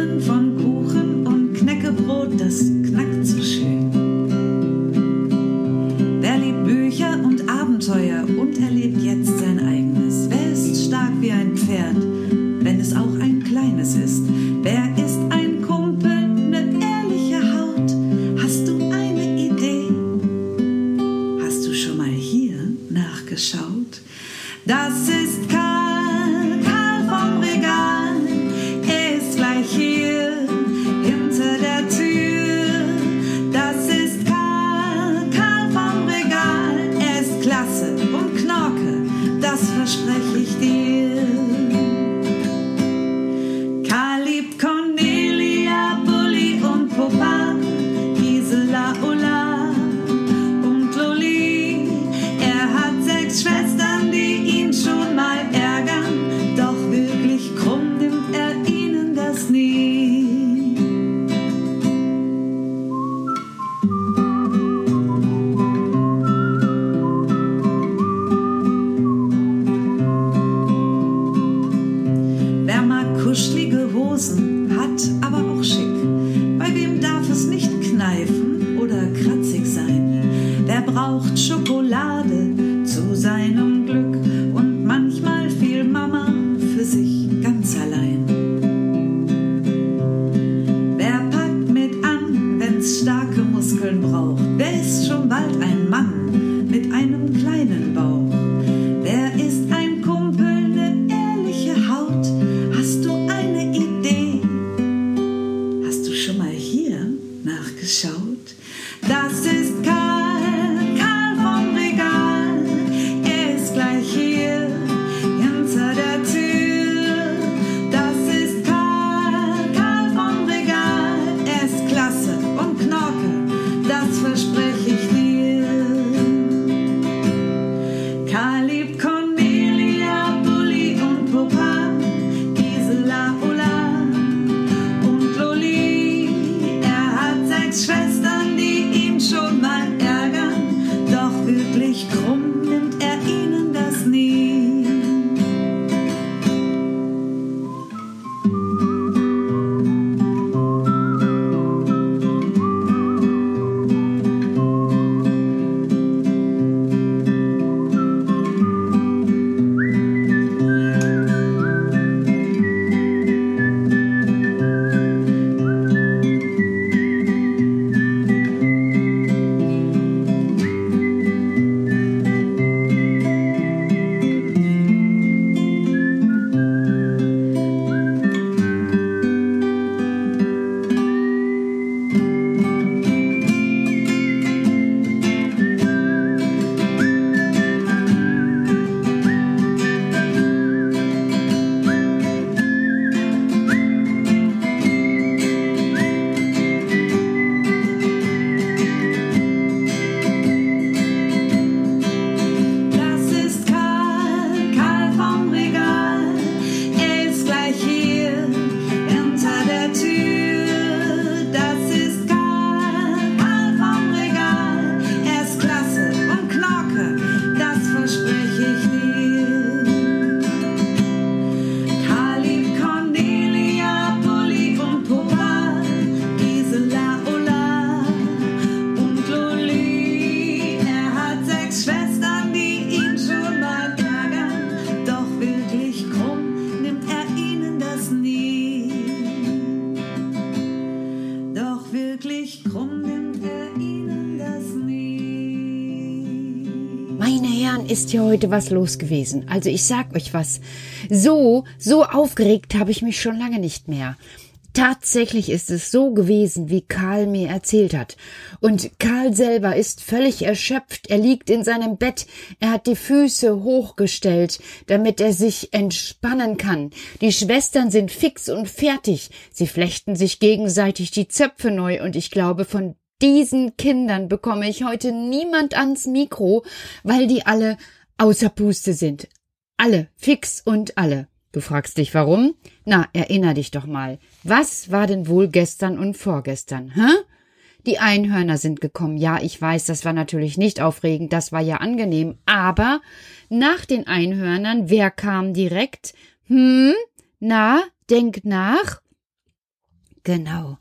Träumen von Kuchen und Knäckebrot, das knackt so schön. Wer liebt Bücher und Abenteuer braucht Schokolade. ist heute was los gewesen. Also ich sag euch was. So, so aufgeregt habe ich mich schon lange nicht mehr. Tatsächlich ist es so gewesen, wie Karl mir erzählt hat. Und Karl selber ist völlig erschöpft, er liegt in seinem Bett, er hat die Füße hochgestellt, damit er sich entspannen kann. Die Schwestern sind fix und fertig, sie flechten sich gegenseitig die Zöpfe neu, und ich glaube, von diesen Kindern bekomme ich heute niemand ans Mikro, weil die alle außer Puste sind. Alle, fix und alle. Du fragst dich warum? Na, erinner dich doch mal. Was war denn wohl gestern und vorgestern, hä? Die Einhörner sind gekommen. Ja, ich weiß, das war natürlich nicht aufregend, das war ja angenehm. Aber nach den Einhörnern, wer kam direkt? Hm? Na, denk nach. Genau,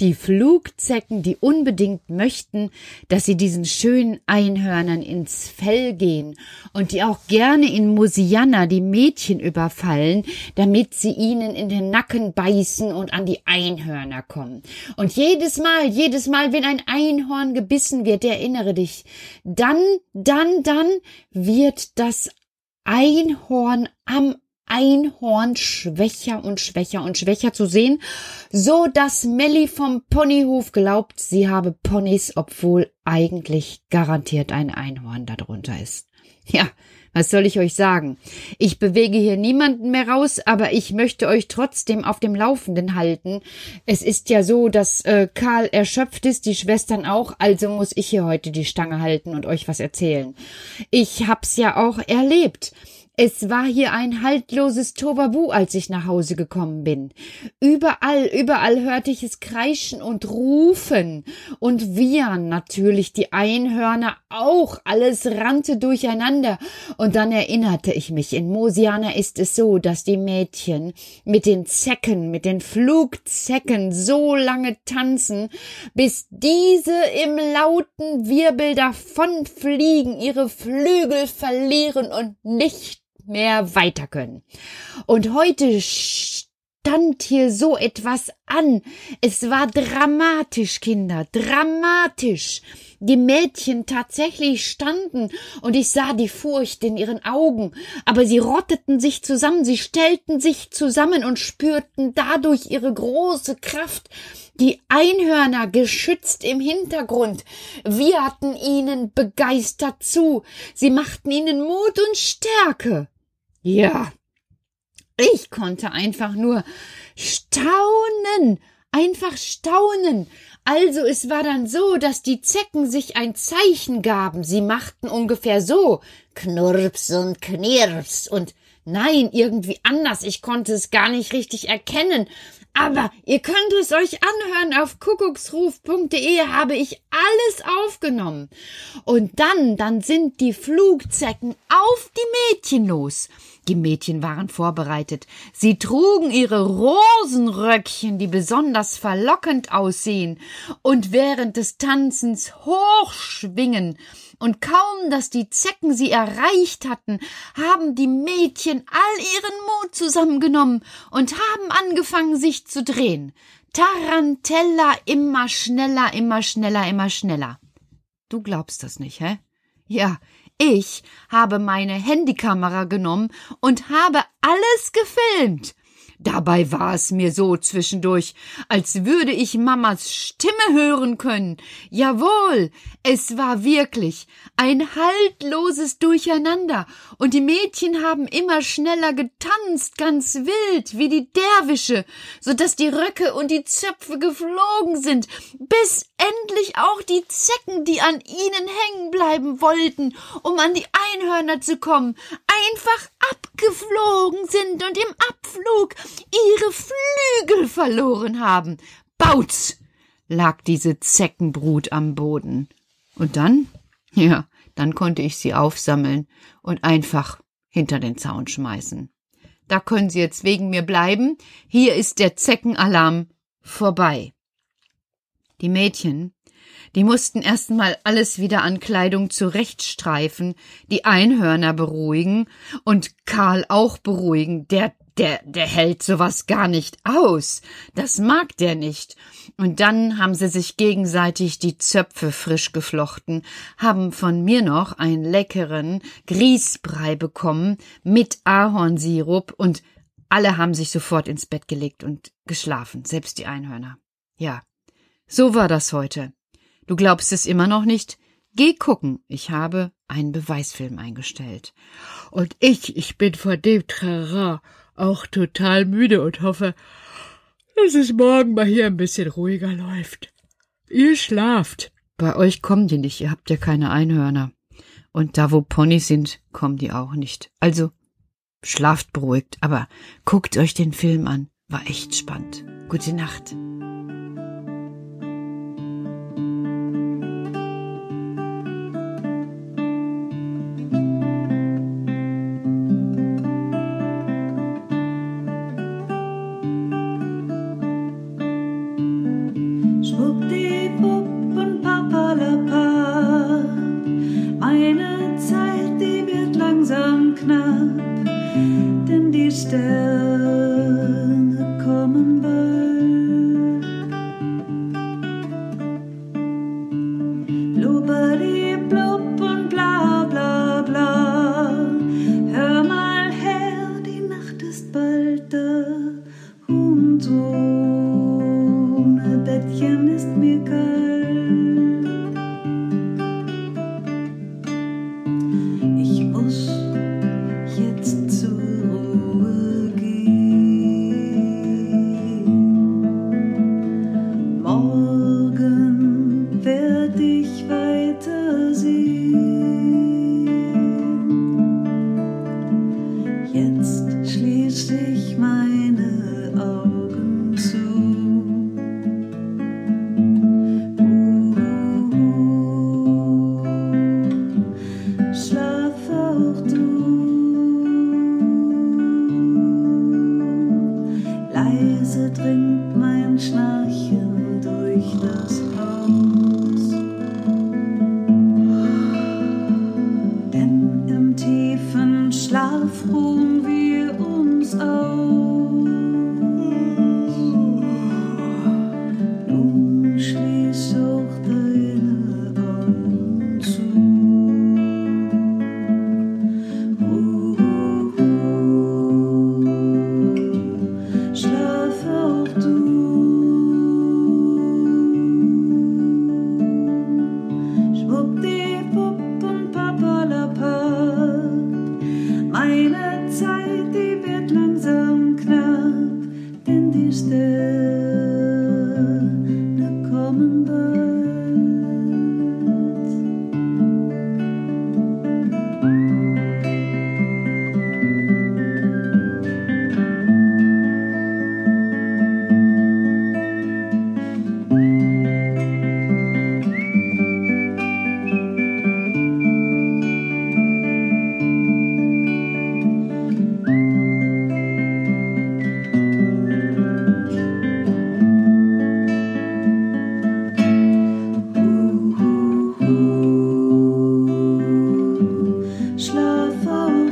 die Flugzecken, die unbedingt möchten, dass sie diesen schönen Einhörnern ins Fell gehen und die auch gerne in Mosianna die Mädchen überfallen, damit sie ihnen in den Nacken beißen und an die Einhörner kommen. Und jedes Mal, jedes Mal, wenn ein Einhorn gebissen wird, erinnere dich, dann, dann, dann wird das Einhorn am Einhorn schwächer und schwächer und schwächer zu sehen, so dass Melly vom Ponyhof glaubt, sie habe Ponys, obwohl eigentlich garantiert ein Einhorn darunter ist. Ja, was soll ich euch sagen? Ich bewege hier niemanden mehr raus, aber ich möchte euch trotzdem auf dem Laufenden halten. Es ist ja so, dass äh, Karl erschöpft ist, die Schwestern auch, also muss ich hier heute die Stange halten und euch was erzählen. Ich hab's ja auch erlebt. Es war hier ein haltloses Tobabu, als ich nach Hause gekommen bin. Überall, überall hörte ich es kreischen und rufen. Und wir, natürlich die Einhörner auch, alles rannte durcheinander. Und dann erinnerte ich mich, in Mosiana ist es so, dass die Mädchen mit den Zecken, mit den Flugzecken so lange tanzen, bis diese im lauten Wirbel davonfliegen, ihre Flügel verlieren und nicht mehr weiter können. Und heute stand hier so etwas an. Es war dramatisch, Kinder, dramatisch. Die Mädchen tatsächlich standen und ich sah die Furcht in ihren Augen, aber sie rotteten sich zusammen, sie stellten sich zusammen und spürten dadurch ihre große Kraft, die Einhörner geschützt im Hintergrund wieherten ihnen begeistert zu, sie machten ihnen Mut und Stärke. Ja, ich konnte einfach nur staunen, einfach staunen. Also es war dann so, dass die Zecken sich ein Zeichen gaben. Sie machten ungefähr so Knurps und Knirps und nein, irgendwie anders. Ich konnte es gar nicht richtig erkennen. Aber ihr könnt es euch anhören. Auf kuckucksruf.de habe ich alles aufgenommen. Und dann, dann sind die Flugzecken auf die Mädchen los. Die Mädchen waren vorbereitet. Sie trugen ihre Rosenröckchen, die besonders verlockend aussehen, und während des Tanzens hochschwingen, und kaum, dass die Zecken sie erreicht hatten, haben die Mädchen all ihren Mut zusammengenommen und haben angefangen, sich zu drehen. Tarantella immer schneller, immer schneller, immer schneller. Du glaubst das nicht, hä? Ja, ich habe meine Handykamera genommen und habe alles gefilmt. Dabei war es mir so zwischendurch, als würde ich Mamas Stimme hören können. Jawohl, es war wirklich ein haltloses Durcheinander, und die Mädchen haben immer schneller getanzt, ganz wild, wie die Derwische, so dass die Röcke und die Zöpfe geflogen sind, bis endlich auch die Zecken, die an ihnen hängen bleiben wollten, um an die Einhörner zu kommen, einfach abgeflogen sind und im Abflug ihre Flügel verloren haben. Bautz! lag diese Zeckenbrut am Boden. Und dann? Ja, dann konnte ich sie aufsammeln und einfach hinter den Zaun schmeißen. Da können Sie jetzt wegen mir bleiben. Hier ist der Zeckenalarm vorbei. Die Mädchen, die mussten erstmal alles wieder an Kleidung zurechtstreifen, die Einhörner beruhigen und Karl auch beruhigen, der der, der hält sowas gar nicht aus. Das mag der nicht. Und dann haben sie sich gegenseitig die Zöpfe frisch geflochten, haben von mir noch einen leckeren Grießbrei bekommen mit Ahornsirup und alle haben sich sofort ins Bett gelegt und geschlafen, selbst die Einhörner. Ja, so war das heute. Du glaubst es immer noch nicht? Geh gucken, ich habe einen Beweisfilm eingestellt. Und ich, ich bin von dem Trara auch total müde und hoffe, dass es morgen mal hier ein bisschen ruhiger läuft. Ihr schlaft. Bei euch kommen die nicht, ihr habt ja keine Einhörner. Und da, wo Ponys sind, kommen die auch nicht. Also, schlaft beruhigt, aber guckt euch den Film an. War echt spannend. Gute Nacht. knapp, denn die Sterne frohen wir uns auf.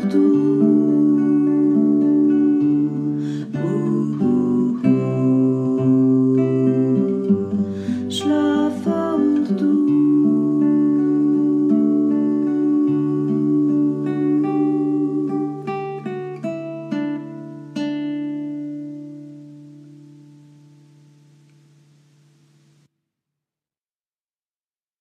tudo.